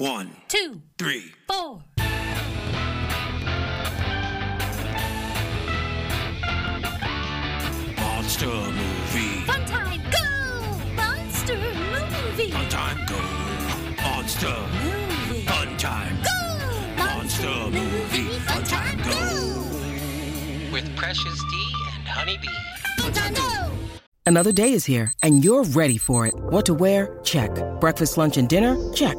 One, two, three. four. Monster movie. Fun time, go! Monster movie. Fun time, go. Monster. Movie. Fun time. Go! Monster movie. Fun time, go. with Precious D and Honeybee. Fun time, go! Another day is here, and you're ready for it. What to wear? Check. Breakfast, lunch, and dinner? Check.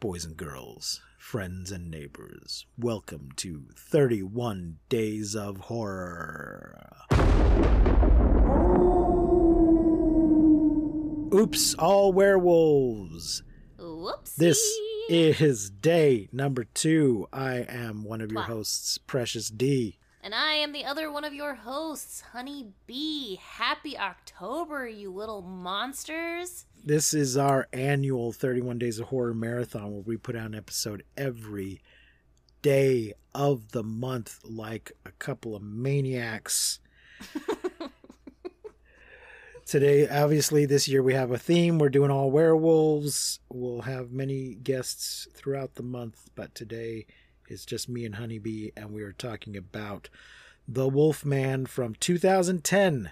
boys and girls, friends and neighbors, welcome to 31 Days of Horror. Oops, all werewolves. Whoopsie. This is day number two. I am one of your hosts, Precious D. And I am the other one of your hosts, Honey Bee. Happy October, you little monsters. This is our annual 31 Days of Horror marathon where we put out an episode every day of the month like a couple of maniacs. Today, obviously, this year we have a theme. We're doing all werewolves. We'll have many guests throughout the month, but today is just me and Honeybee, and we are talking about The Wolfman from 2010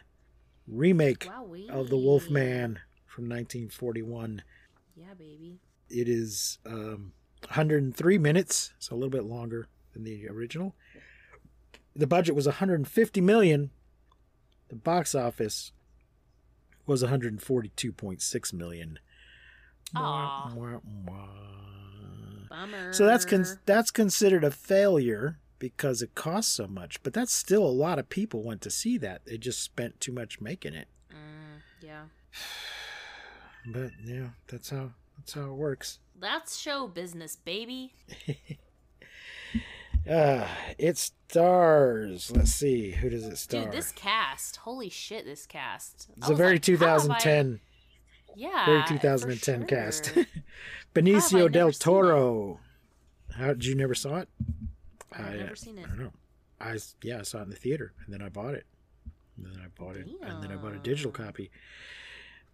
remake Wowee. of The Wolfman from 1941. Yeah, baby. It is um, 103 minutes, so a little bit longer than the original. The budget was 150 million. The box office was 142.6 million. Aw. Wah, wah. Bummer. So that's con- that's considered a failure because it costs so much. But that's still a lot of people went to see that. They just spent too much making it. Mm, yeah. But yeah, that's how that's how it works. That's show business, baby. Uh, it stars. Let's see, who does it star? Dude, this cast. Holy shit, this cast. it's a very like, how have I- 2010, Yeah. very for 2010 cast. Benicio never del? Toro. How did you never saw it? I've I, never seen it. I don't know. I yeah, I saw it in the theater, and then I bought it. And then I bought it, and then I bought a digital copy.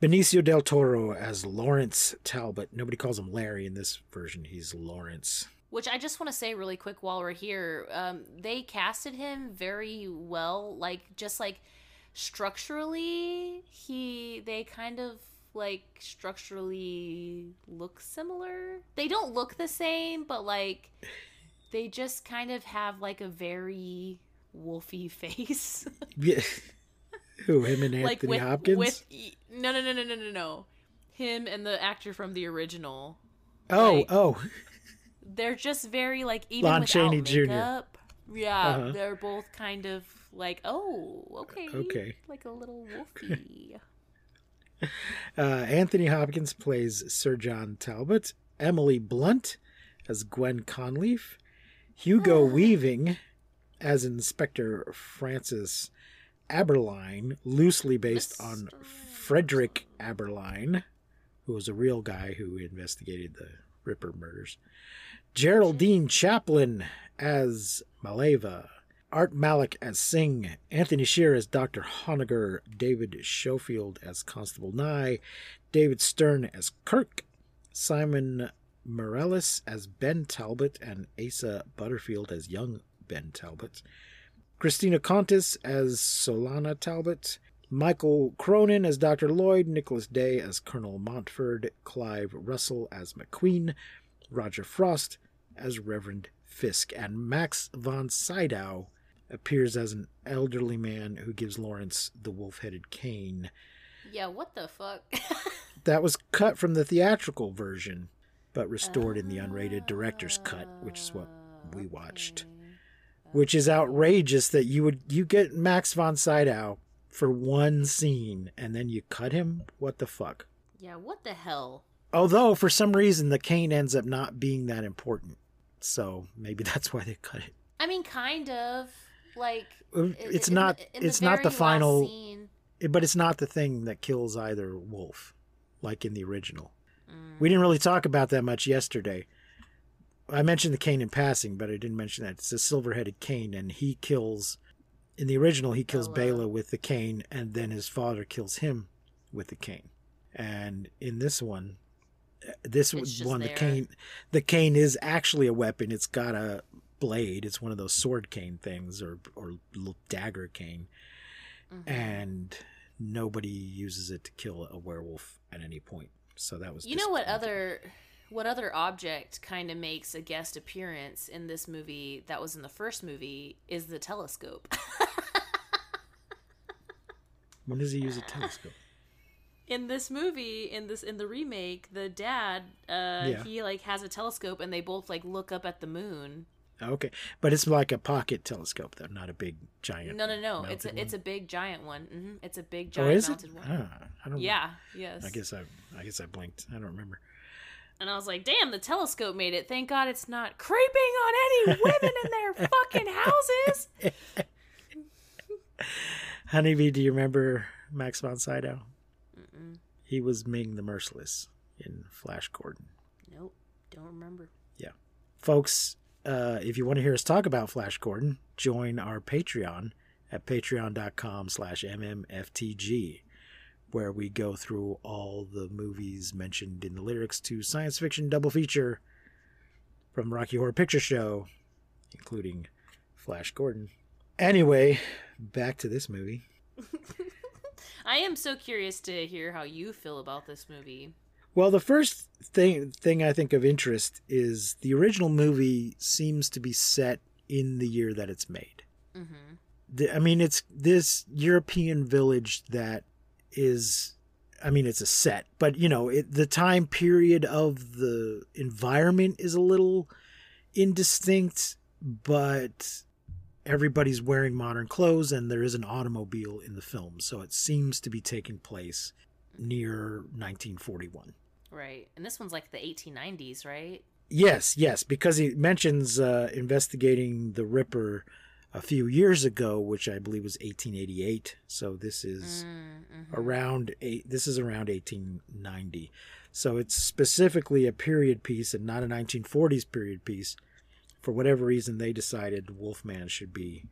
Benicio del Toro as Lawrence Talbot. Nobody calls him Larry in this version. He's Lawrence. Which I just want to say really quick while we're here, um, they casted him very well. Like just like structurally, he they kind of like structurally look similar. They don't look the same, but like they just kind of have like a very wolfy face. Yeah. Who him and Anthony like with Hopkins? with no no no no no no no him and the actor from the original. oh like- oh, they're just very like even Lon without Chaney Jr.. makeup. Yeah, Uh-huh. they're both kind of like, oh, okay, Okay. like a little wolfy. Uh, Anthony Hopkins plays Sir John Talbot. Emily Blunt as Gwen Conliffe. Hugo Weaving as Inspector Francis Aberline, loosely based on Frederick Abberline, who was a real guy who investigated the Ripper murders. Geraldine Chaplin as Maleva. Art Malik as Singh, Anthony Sher as Dr. Honegger, David Schofield as Constable Nye, David Sterne as Kirk, Simon Merrells as Ben Talbot, and Asa Butterfield as young Ben Talbot. Cristina Contes as Solana Talbot, Michael Cronin as Dr. Lloyd, Nicholas Day as Colonel Montford, Clive Russell as McQueen, Roger Frost as Reverend Fisk, and Max von Sydow appears as an elderly man who gives Lawrence the wolf headed cane. yeah, what the fuck? That was cut from the theatrical version, but restored in the unrated director's cut, which is what we ah. watched. Which is outrageous that you would you get Max von Sydow for one scene and then you cut him? What the fuck? yeah, what the hell? Although for some reason the cane ends up not being that important. So maybe that's why they cut it. I mean, kind of like Uh, it's in not- in it's not the final- scene- but it's not the thing that kills either wolf, like in the original. Mm. We didn't really talk about that much yesterday. I mentioned the cane in passing, but I didn't mention that it's a silver-headed cane, and he kills. In the original, he kills Bela. Bela with the cane, and then his father kills him with the cane. And in this one, uh, this one, the cane, the cane is actually a weapon. It's got a blade. It's one of those sword cane things, or or little dagger cane, Mhm. and nobody uses it to kill a werewolf at any point. So that was You know what other what other object kind of makes a guest appearance in this movie that was in the first movie is the telescope. When does he use a telescope? in this movie, in this in the remake, the dad uh Yeah. he like has a telescope and they both like look up at the moon. Okay, but it's like a pocket telescope, though, not a big giant. No, no, no. It's a it's a big giant one. hmm It's a big Oh, giant is it? mounted one. Ah, I don't. Yeah, yes. I guess I. I guess I blinked. I don't remember. And I was like, damn, the telescope made it. Thank God it's not creeping on any women in their fucking houses. Honeybee, do you remember Max von Sydow? Mm-mm. He was Ming the Merciless in Flash Gordon. Nope, don't remember. Yeah, folks, uh, if you want to hear us talk about Flash Gordon, join our Patreon at patreon.com slash mmftg, where we go through all the movies mentioned in the lyrics to science fiction double feature from Rocky Horror Picture Show, including Flash Gordon. Anyway, back to this movie. I am so curious to hear how you feel about this movie. Well, the first thing thing I think of interest is the original movie seems to be set in the year that it's made. Mm-hmm. The- I mean, it's this European village that is, I mean, it's a set, but you know, it, the time period of the environment is a little indistinct, but everybody's wearing modern clothes and there is an automobile in the film. So it seems to be taking place near 1941. Right, and this one's like the 1890s, right? Yes, yes, because he mentions uh, investigating the Ripper a few years ago, which I believe was 1888. So this is Mm-hmm. around eight. This is around 1890. So it's specifically a period piece and not a 1940s period piece. For whatever reason, they decided Wolfman should be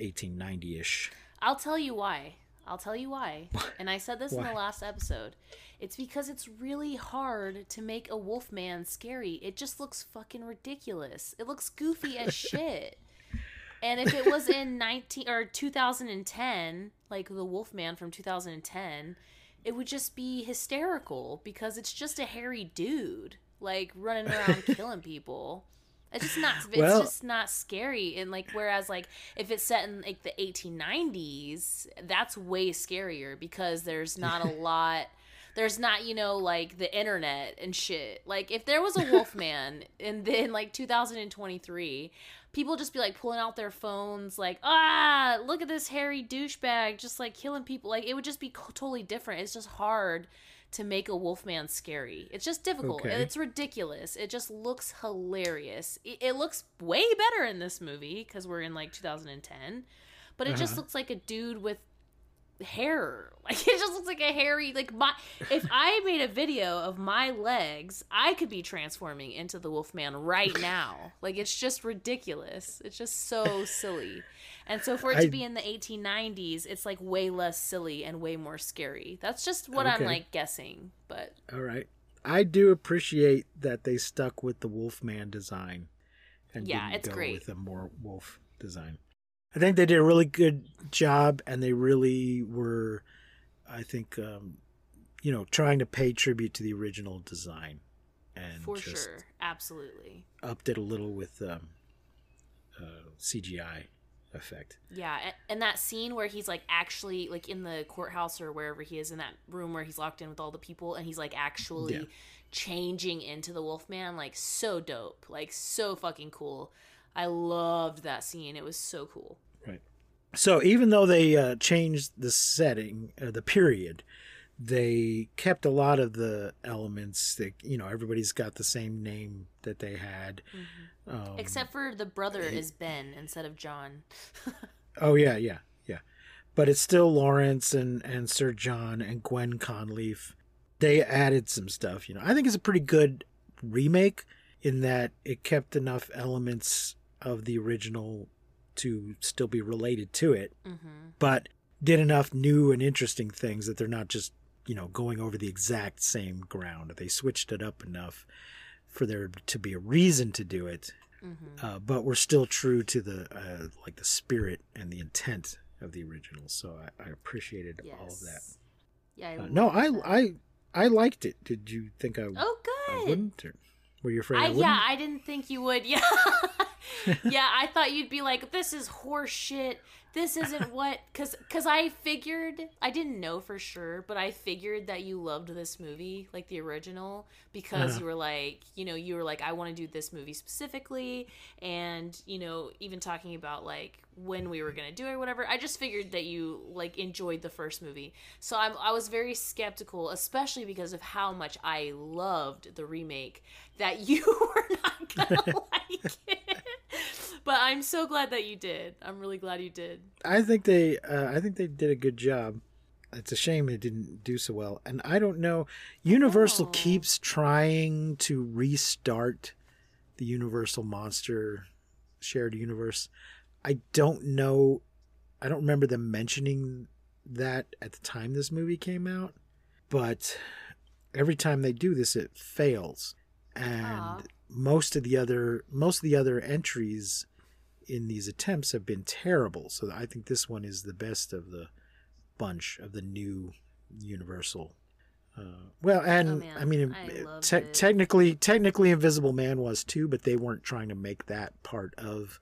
1890-ish. I'll tell you why. I'll tell you why. And I said this in the last episode. It's because it's really hard to make a Wolfman scary. It just looks fucking ridiculous. It looks goofy as shit. And if it was in 19 or 2010, like the Wolfman from 2010, it would just be hysterical because it's just a hairy dude like running around killing people. It's just not. It's Well- just not scary. And like, whereas like if it's set in like the 1890s, that's way scarier because there's not a lot. There's not, you know, like the internet and shit. Like if there was a Wolfman and then like 2023, people just be like pulling out their phones, like ah, look at this hairy douchebag, just like killing people. Like it would just be totally different. It's just hard to make a Wolfman scary. It's just difficult. Okay. It's ridiculous. It just looks hilarious. It, it looks way better in this movie because we're in like 2010, but it just Uh-huh. looks like a dude with hair. Like it just looks like a hairy like my if I made a video of my legs, I could be transforming into the Wolfman right now. Like it's just ridiculous. It's just so silly. And so for it I- to be in the 1890s, it's like way less silly and way more scary. That's just what I'm like guessing, but All right. I do appreciate that they stuck with the Wolfman design and Yeah, it's great. with a more wolf design. I think they did a really good job, and they really were, I think, um, you know, trying to pay tribute to the original design, and for just sure, absolutely. upped it a little with um, uh, CGI effect. Yeah, a- and that scene where he's like actually like in the courthouse or wherever he is in that room where he's locked in with all the people and he's like actually Yeah. changing into the Wolfman, like so dope, like so fucking cool. I loved that scene. It was so cool. Right. So even though they uh, changed the setting, uh, the period, they kept a lot of the elements that you know everybody's got the same name that they had. Um, Except for the brother is Ben instead of John. oh yeah yeah yeah. But it's still lawrence and and sir john and gwen conliffe. They added some stuff you know. I think it's a pretty good remake in that it kept enough elements of the original to still be related to it hmm but did enough new and interesting things that they're not just you know going over the exact same ground they switched it up enough for there to be a reason to do it hmm uh, but we're still true to the uh, like the spirit and the intent of the original so i, I appreciated Yes. all of that Yeah. I uh, no i that. i i liked it did you think i, Oh, good. I wouldn't or were you afraid i, I, yeah, I didn't think you would. Yeah, yeah, I thought you'd be like, "This is horse shit. This isn't what." Because, because I figured I didn't know for sure, but I figured that you loved this movie, like the original, because Uh-huh. you were like, you know, you were like, "I want to do this movie specifically," and you know, even talking about like when we were gonna do it or whatever. I just figured that you like enjoyed the first movie, so I'm I was very skeptical, especially because of how much I loved the remake that you were not gonna like it. But I'm so glad that you did. I'm really glad you did. I think they uh, I think they did a good job. It's a shame it didn't do so well. And I don't know Universal Oh. keeps trying to restart the Universal Monster shared universe. I don't know I don't remember them mentioning that at the time this movie came out, but every time they do this it fails. And Aw. most of the other most of the other entries in these attempts have been terrible. So I think this one is the best of the bunch of the new Universal. Uh, well, and Oh, man, I mean, I te- technically, technically, Invisible Man was too, but they weren't trying to make that part of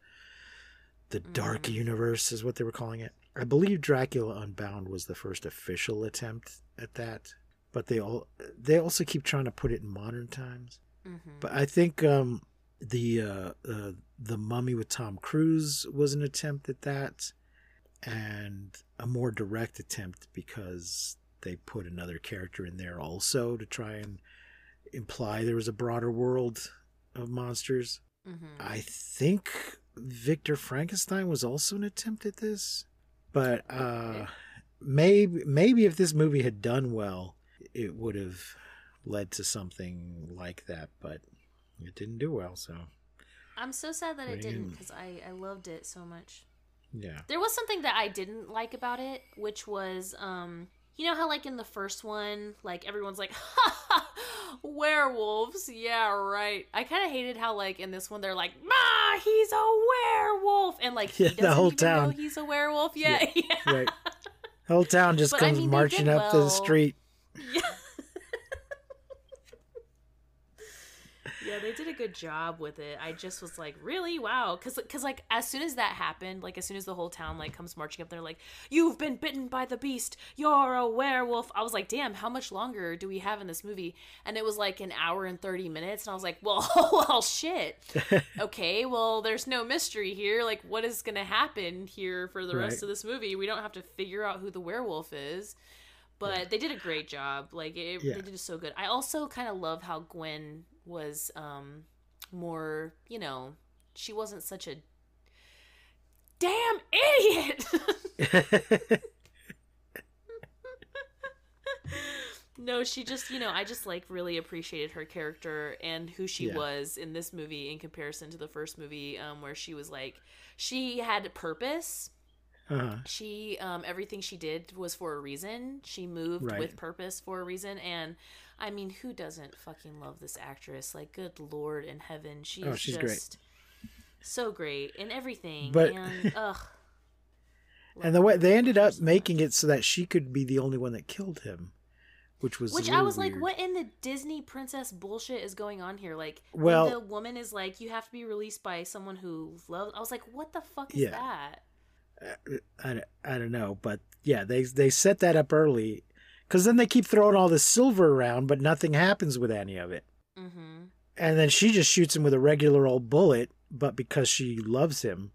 the dark Mm. universe, is what they were calling it. I believe Dracula Unbound was the first official attempt at that, but they all they also keep trying to put it in modern times. Mm-hmm. But I think um, the uh, uh, the Mummy with Tom Cruise was an attempt at that, and a more direct attempt because they put another character in there also to try and imply there was a broader world of monsters. Mm-hmm. I think Victor Frankenstein was also an attempt at this, but uh, maybe maybe if this movie had done well, it would have led to something like that. But it didn't do well, so I'm so sad that it What do you- didn't because I, I loved it so much. yeah. There was something that I didn't like about it, which was, um, you know how like in the first one, like everyone's like, ha, ha, werewolves, yeah, right. I kind of hated how like in this one they're like, ah, he's a werewolf, and like Yeah, the whole town. he's a werewolf. Yeah, yeah. Right. The whole town just But, I comes mean, marching up to the street. Yeah. Yeah, they did a good job with it. I just was like, really, wow, because because like as soon as that happened, like as soon as the whole town like comes marching up, they're like, "You've been bitten by the beast. You're a werewolf." I was like, damn, how much longer do we have in this movie? And it was like an hour and thirty minutes, and I was like, well, oh, well, shit. Okay, well, there's no mystery here. Like, what is gonna happen here for the rest of this movie? We don't have to figure out who the werewolf is but they did a great job like it, Yeah. they did so good i also kind of love how gwen was um more you know she wasn't such a damn idiot no she just you know i just like really appreciated her character and who she Yeah. was in this movie in comparison to the first movie um where she was like she had purpose uh-huh. she um everything she did was for a reason she moved Right. with purpose for a reason and i mean who doesn't fucking love this actress? Like good lord in heaven oh, she's, Oh, she's just great. so great in everything But- and ugh. And the way they ended up making it so that she could be the only one that killed him, which was which i was like what in the disney princess bullshit is going on here? Like Well- the woman is like you have to be released by someone who loves i was like what the fuck is Yeah. that? Uh, I, I don't know, but yeah, they they set that up early because then they keep throwing all this silver around, but nothing happens with any of it. mm-hmm And then she just shoots him with a regular old bullet, but because she loves him,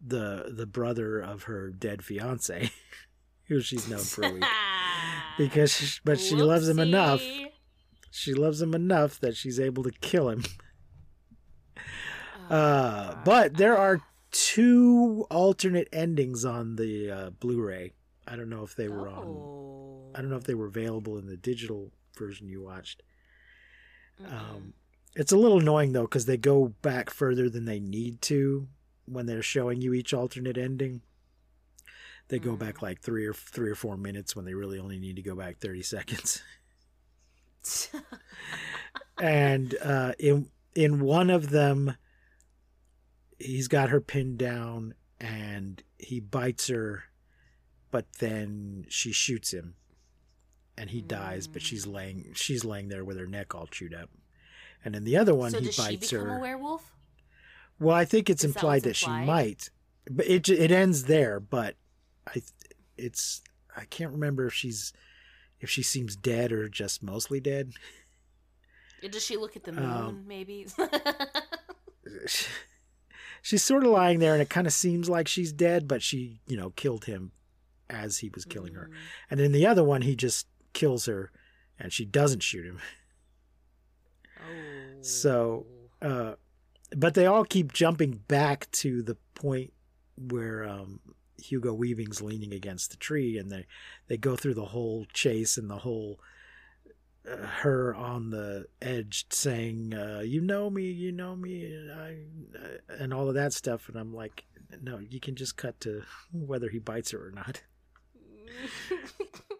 the the brother of her dead fiance, who she's known for a week. because she, but she loves him enough. She loves him enough that she's able to kill him. Oh, Uh, but there are two alternate endings on the uh, Blu-ray. I don't know if they were on. Oh. I don't know if they were available in the digital version you watched. Mm-mm. Um, it's a little annoying though because they go back further than they need to when they're showing you each alternate ending. They go Mm. back like three or three or four minutes when they really only need to go back thirty seconds. and uh, in in one of them, he's got her pinned down and he bites her, but then she shoots him, and he dies. But she's laying she's laying there with her neck all chewed up. And in the other one, so he does she bites become her. a werewolf? Well, I think it's Is that implied that, she might, but it it ends there. But I, it's I can't remember if she's if she seems dead or just mostly dead. Does she look at the moon? Um, maybe. she's sort of lying there, and it kind of seems like she's dead, but she you know killed him as he was killing her. Mm. And in the other one, he just kills her, and she doesn't shoot him. Oh. So, uh, but they all keep jumping back to the point where um, Hugo Weaving's leaning against the tree, and they they go through the whole chase and the whole uh, her on the edge saying, uh, "You know me, you know me," and I uh, and all of that stuff, and I'm like, no, you can just cut to whether he bites her or not.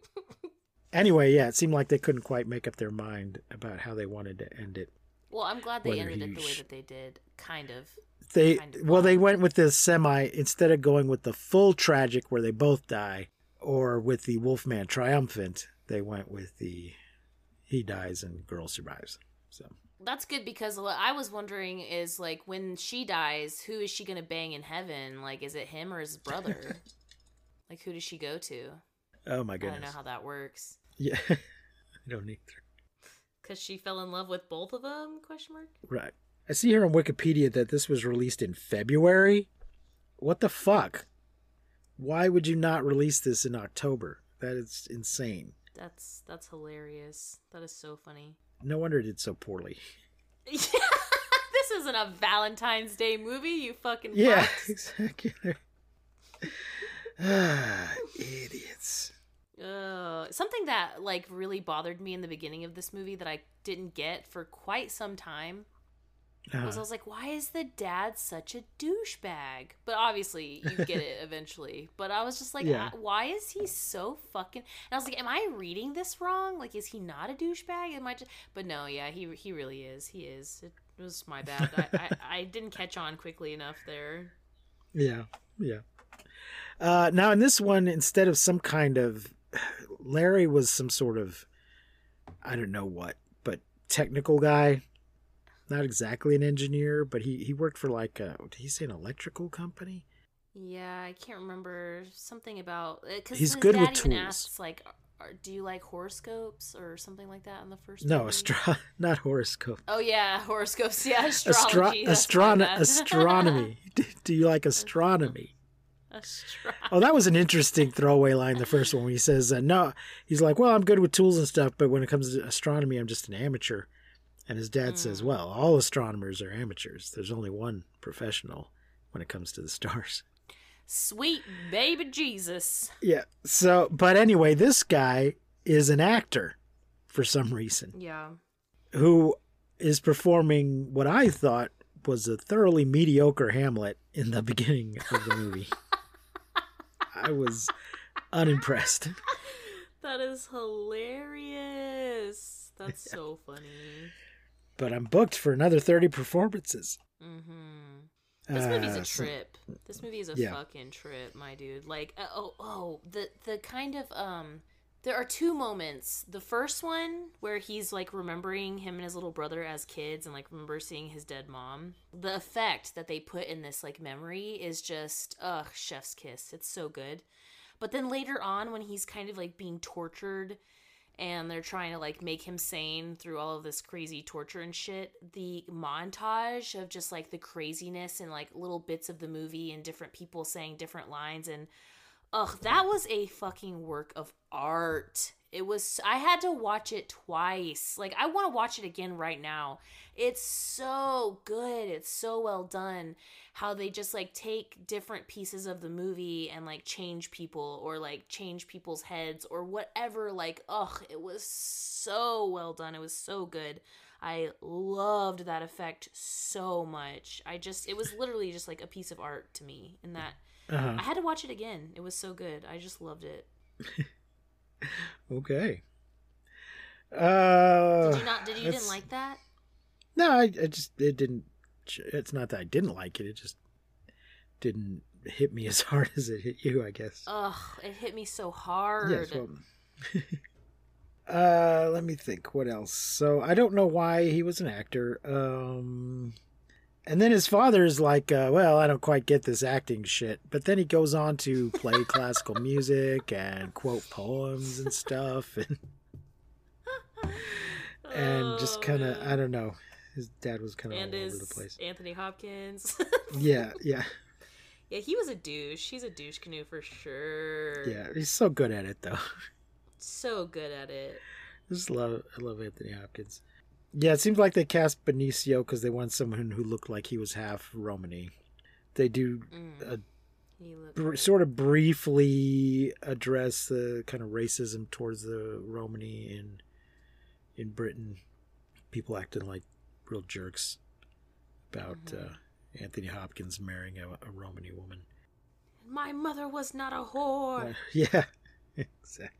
Anyway, yeah, it seemed like they couldn't quite make up their mind about how they wanted to end it. well, I'm glad they Whether ended it the way that they did. Kind of. They kind of well, they went with the semi instead of going with the full tragic where they both die, or with the Wolfman triumphant. They went with the he dies and girl survives. So That's good because what I was wondering is like when she dies, who is she gonna bang in heaven? Like, is it him or his brother? like, who does she go to? oh my goodness! I don't know how that works. yeah, I don't need Cause she fell in love with both of them? Question mark. right. I see here on Wikipedia that this was released in February. What the fuck? Why would you not release this in October? That is insane. That's that's hilarious. That is so funny. No wonder it did so poorly. Yeah, this isn't a Valentine's Day movie. You fucking Yeah, fucks. exactly. Ah, idiots. Ugh. something that like really bothered me in the beginning of this movie that I didn't get for quite some time was I Uh, was like, why is the dad such a douchebag? But obviously, you get it eventually. But I was just like, Yeah. uh, why is he so fucking? And I was like, am I reading this wrong? Like, is he not a douchebag? Am I just? But no, yeah, he he really is. He is. It was my bad. I, I I didn't catch on quickly enough there. yeah, yeah. Uh, now in this one, instead of some kind of Larry was some sort of I don't know what, but technical guy. Not exactly an engineer, but he he worked for like a, did he say an electrical company? Yeah, I can't remember something about because He's his good dad with even tools. asks like, "Do you like horoscopes or something like that?" In the first No, astro- not horoscope. Oh yeah, horoscopes. Yeah, Astro- astrology. astrono- bad. astronomy. Do you like astronomy? Oh, that was an interesting throwaway line. The first one, when he says, uh, "No," he's like, "Well, I'm good with tools and stuff, but when it comes to astronomy, I'm just an amateur." And his dad says, Mm. "Well, all astronomers are amateurs. There's only one professional when it comes to the stars." Sweet baby Jesus. Yeah. So, but anyway, this guy is an actor for some reason Yeah. who is performing what I thought was a thoroughly mediocre Hamlet in the beginning of the movie. I was unimpressed. That is hilarious. That's so funny. but I'm booked for another 30 performances. Mm-hmm. This movie's Uh, a trip. This movie is a Yeah. fucking trip, my dude. Like, uh, oh, oh, the the kind of um, there are two moments. The first one where he's like remembering him and his little brother as kids, and like remember seeing his dead mom. The effect that they put in this like memory is just, ugh, chef's kiss. It's so good. But then later on, when he's kind of like being tortured and they're trying to like make him sane through all of this crazy torture and shit the montage of just like the craziness and like little bits of the movie and different people saying different lines and ugh that was a fucking work of art it was I had to watch it twice. Like I want to watch it again right now. It's so good. It's so well done. How they just like take different pieces of the movie and like change people or like change people's heads or whatever. Like, ugh, it was so well done. It was so good. I loved that effect so much. I just it was literally just like a piece of art to me in that Uh-huh. I had to watch it again. It was so good. I just loved it. Okay. Uh, Did you not? Did you didn't like that? No, I, I just it didn't. It's not that I didn't like it. It just didn't hit me as hard as it hit you. I guess. Ugh, it hit me so hard. Yes. Well, uh, let me think. What else? So I don't know why he was an actor. Um, and then his father's like, uh, "Well, I don't quite get this acting shit." But then he goes on to play classical music and quote poems and stuff, and and just Oh, kind of. I don't know. His dad was kind of all over the place. Anthony Hopkins. Yeah, yeah, yeah, he was a douche. He's a douche canoe for sure. yeah. He's so good at it, though. So good at it. I just love, I love Anthony Hopkins. Yeah, it seems like they cast Benicio because they want someone who looked like he was half Romany. They do Mm. looked br- sort of briefly address the kind of racism towards the Romany in in Britain. People acting like real jerks about Mhm. uh, Anthony Hopkins marrying a, a Romany woman. My mother was not a whore. Uh, yeah, exactly.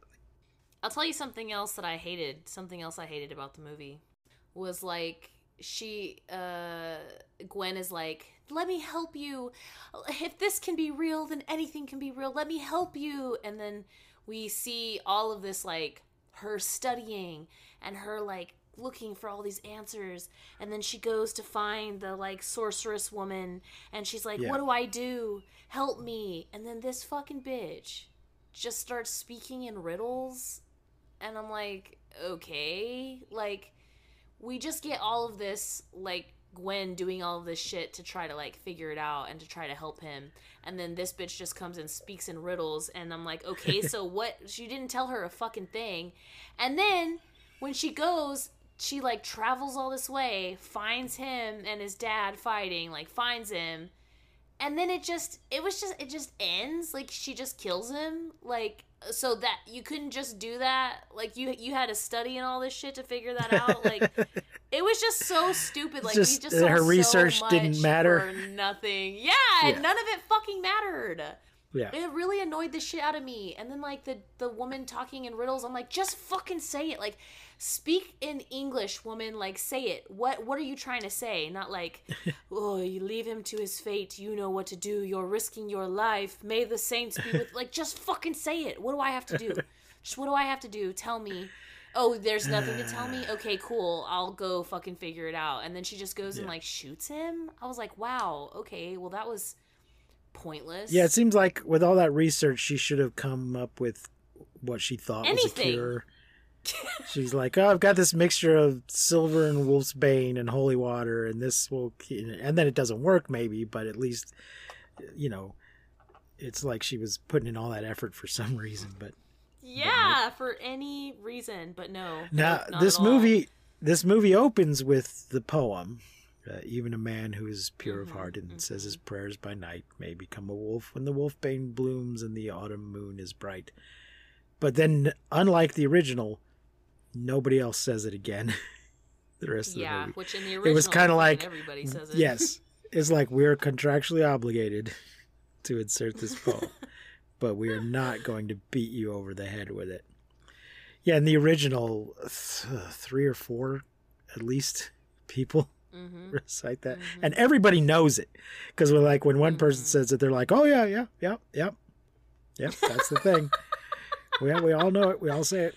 I'll tell you something else that I hated. Something else I hated about the movie was like she uh Gwen is like, "Let me help you. If this can be real, then anything can be real. Let me help you." And then we see all of this like her studying and her like looking for all these answers and then she goes to find the like sorceress woman and she's like Yeah. what do i do help me and then this fucking bitch just starts speaking in riddles and i'm like okay. Like we just get all of this like gwen doing all of this shit to try to like figure it out and to try to help him. And then this bitch just comes and speaks in riddles and i'm like okay so what? She didn't tell her a fucking thing. And then when she goes she like travels all this way finds him and his dad fighting like finds him and then it just it was just it just ends. Like she just kills him. Like so that you couldn't just do that? Like you you had to study and all this shit to figure that out? Like it was just so stupid. Like Just, we just her so research didn't matter. nothing. Yeah, Yeah. none of it fucking mattered Yeah. it really annoyed the shit out of me. And then like the the woman talking in riddles i'm like just fucking say it. Like speak in english woman. Like say it. What what are you trying to say? Not like oh you leave him to his fate. You know what to do. You're risking your life. May the saints be with like just fucking say it. What do i have to do? Just what do i have to do? Tell me. Oh there's nothing to tell me? Okay cool. I'll go fucking figure it out. And then she just goes and like shoots him. I was like wow. Okay. Well that was pointless Yeah, it seems like with all that research, she should have come up with what she thought was a cure. She's like, oh, I've got this mixture of silver and wolf's bane and holy water, and this will, and then it doesn't work, maybe, but at least, you know, it's like she was putting in all that effort for some reason. But Yeah, for any reason, but no. now this at all. movie, this movie opens with the poem. Uh, even a man who is pure of Mhm, heart and says his prayers by night may become a wolf when the wolfbane blooms and the autumn moon is bright. But then, unlike the original, nobody else says it again. the rest of the Yeah, movie. which in the original, It was kinda like- everybody says it. Yes, it's like we're contractually obligated to insert this poem, but we are not going to beat you over the head with it. Yeah, in the original, th- three or four, at least, people hmm recite that, and everybody knows it because we're like when one person Mhm. says it, they're like, "Oh yeah, yeah, yeah, yeah, yep, that's the thing." we we all know it. We all say it,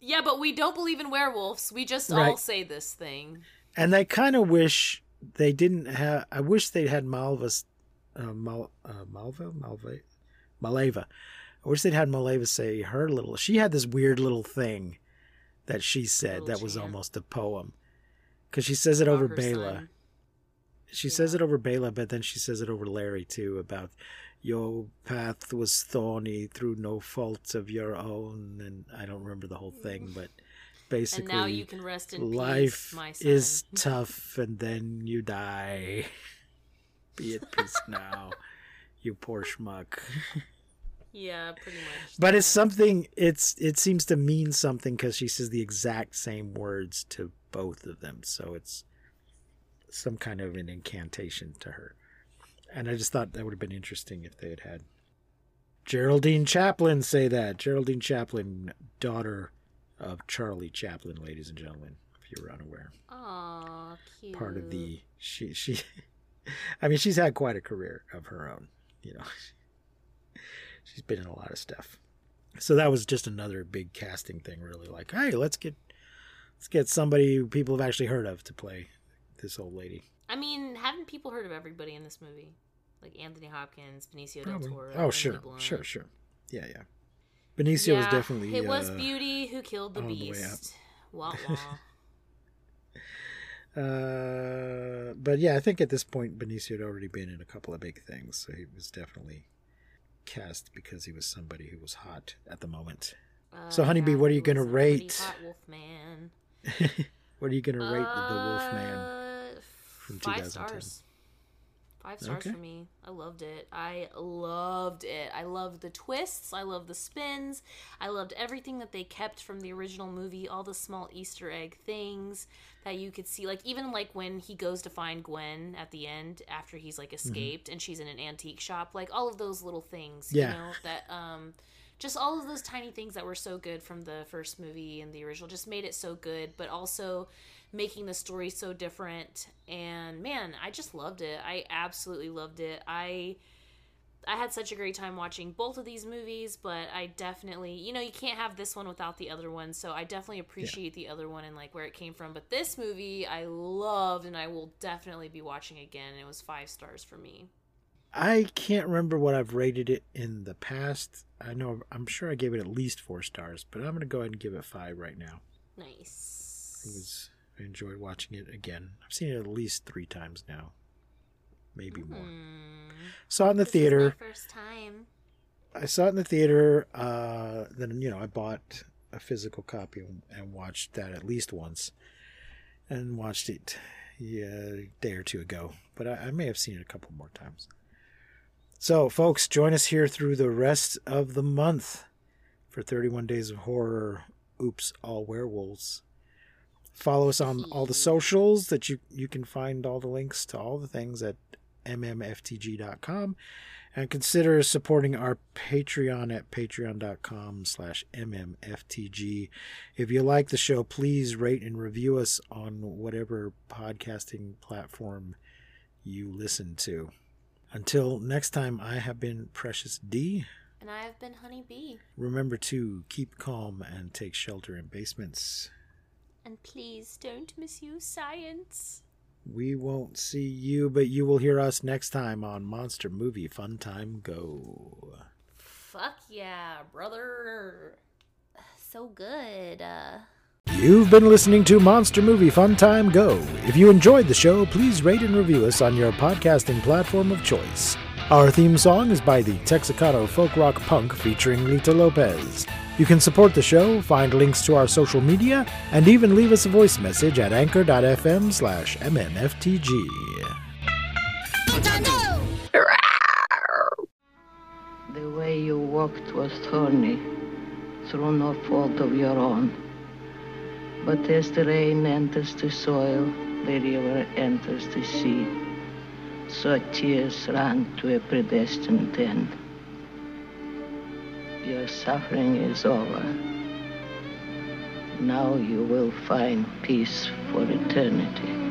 Yeah, but we don't believe in werewolves. We just all say this thing. and they kind of wish they didn't have. I wish they'd had Malva's, uh, Mal, uh, Malva, Malva, Maleva. I wish they'd had Maleva say her little. She had this weird little thing that she said that was almost a poem because she says it over Bela. son. She says it over Bela, but then she says it over Larry too about your path was thorny through no fault of your own, and I don't remember the whole thing, mm. but basically, and now you can rest in life peace, my is tough, and then you die. Be at peace now, you poor schmuck. yeah, pretty much. But it's something. It's it seems to mean something because she says the exact same words to both of them. So it's some kind of an incantation to her. And I just thought that would have been interesting if they had had Geraldine Chaplin say that. Geraldine Chaplin, daughter of Charlie Chaplin, ladies and gentlemen, if you were unaware. Aw, cute. Part of the she she. I mean, she's had quite a career of her own. You know, she's been in a lot of stuff. So that was just another big casting thing. Really, like, hey, let's get let's get somebody people have actually heard of to play this old lady. I mean, haven't people heard of everybody in this movie? Like Anthony Hopkins, Benicio del Toro. Oh, sure, sure, sure. Yeah, yeah. Benicio was definitely. It was uh, Beauty who killed the on the beast. Wah wah. Uh, but yeah, I think at this point Benicio had already been in a couple of big things, so he was definitely cast because he was somebody who was hot at the moment. So, Uh, Honeybee, what are you gonna rate? Hot Wolfman. what are you gonna rate the Wolfman? Uh, from five 2010? stars. Five stars Okay. for me. I loved it. I loved it. I loved the twists. I loved the spins. I loved everything that they kept from the original movie. All the small Easter egg things that you could see. Like even like when he goes to find Gwen at the end after he's like Mm-hmm. escaped and she's in an antique shop. Like all of those little things. Yeah. You know that um just all of those tiny things that were so good from the first movie and the original just made it so good but also making the story so different. And man i just loved it. I absolutely loved it. I i had such a great time watching both of these movies but i definitely you know you can't have this one without the other one. So i definitely appreciate the other one and like where it came from. But this movie i loved and i will definitely be watching again. It was five stars for me I can't remember what I've rated it in the past. I know I'm sure I gave it at least four stars, but I'm gonna go ahead and give it five right now. nice It was I enjoyed watching it again. I've seen it at least three times now, maybe more. Hmm. Saw it in the This is theater. first time I saw it in the theater. Uh, then you know I bought a physical copy and watched that at least once, and watched it yeah a day or two ago. But I, I may have seen it a couple more times. So, folks, join us here through the rest of the month for 31 Days of Horror. Oops, all werewolves. Follow us on all the socials that you you can find all the links to all the things at mmftg.com and consider supporting our patreon at patreon.com slash mmftg if you like the show please rate and review us on whatever podcasting platform you listen to until next time i have been precious d. And i have been honey bee remember to keep calm and take shelter in basements. And please don't misuse science. We won't see you but you will hear us next time on monster movie fun time go. Fuck yeah brother. So good uh You've been listening to Monster Movie Fun Time Go. If you enjoyed the show, please rate and review us on your podcasting platform of choice. Our theme song is by the Texacato Folk Rock Punk featuring Lita Lopez. You can support the show, find links to our social media, and even leave us a voice message at anchor.fm slash mmftg. The way you walked was thorny, through no fault of your own. But as the rain enters the soil, the river enters the sea. So tears run to a predestined end. Your suffering is over. Now you will find peace for eternity.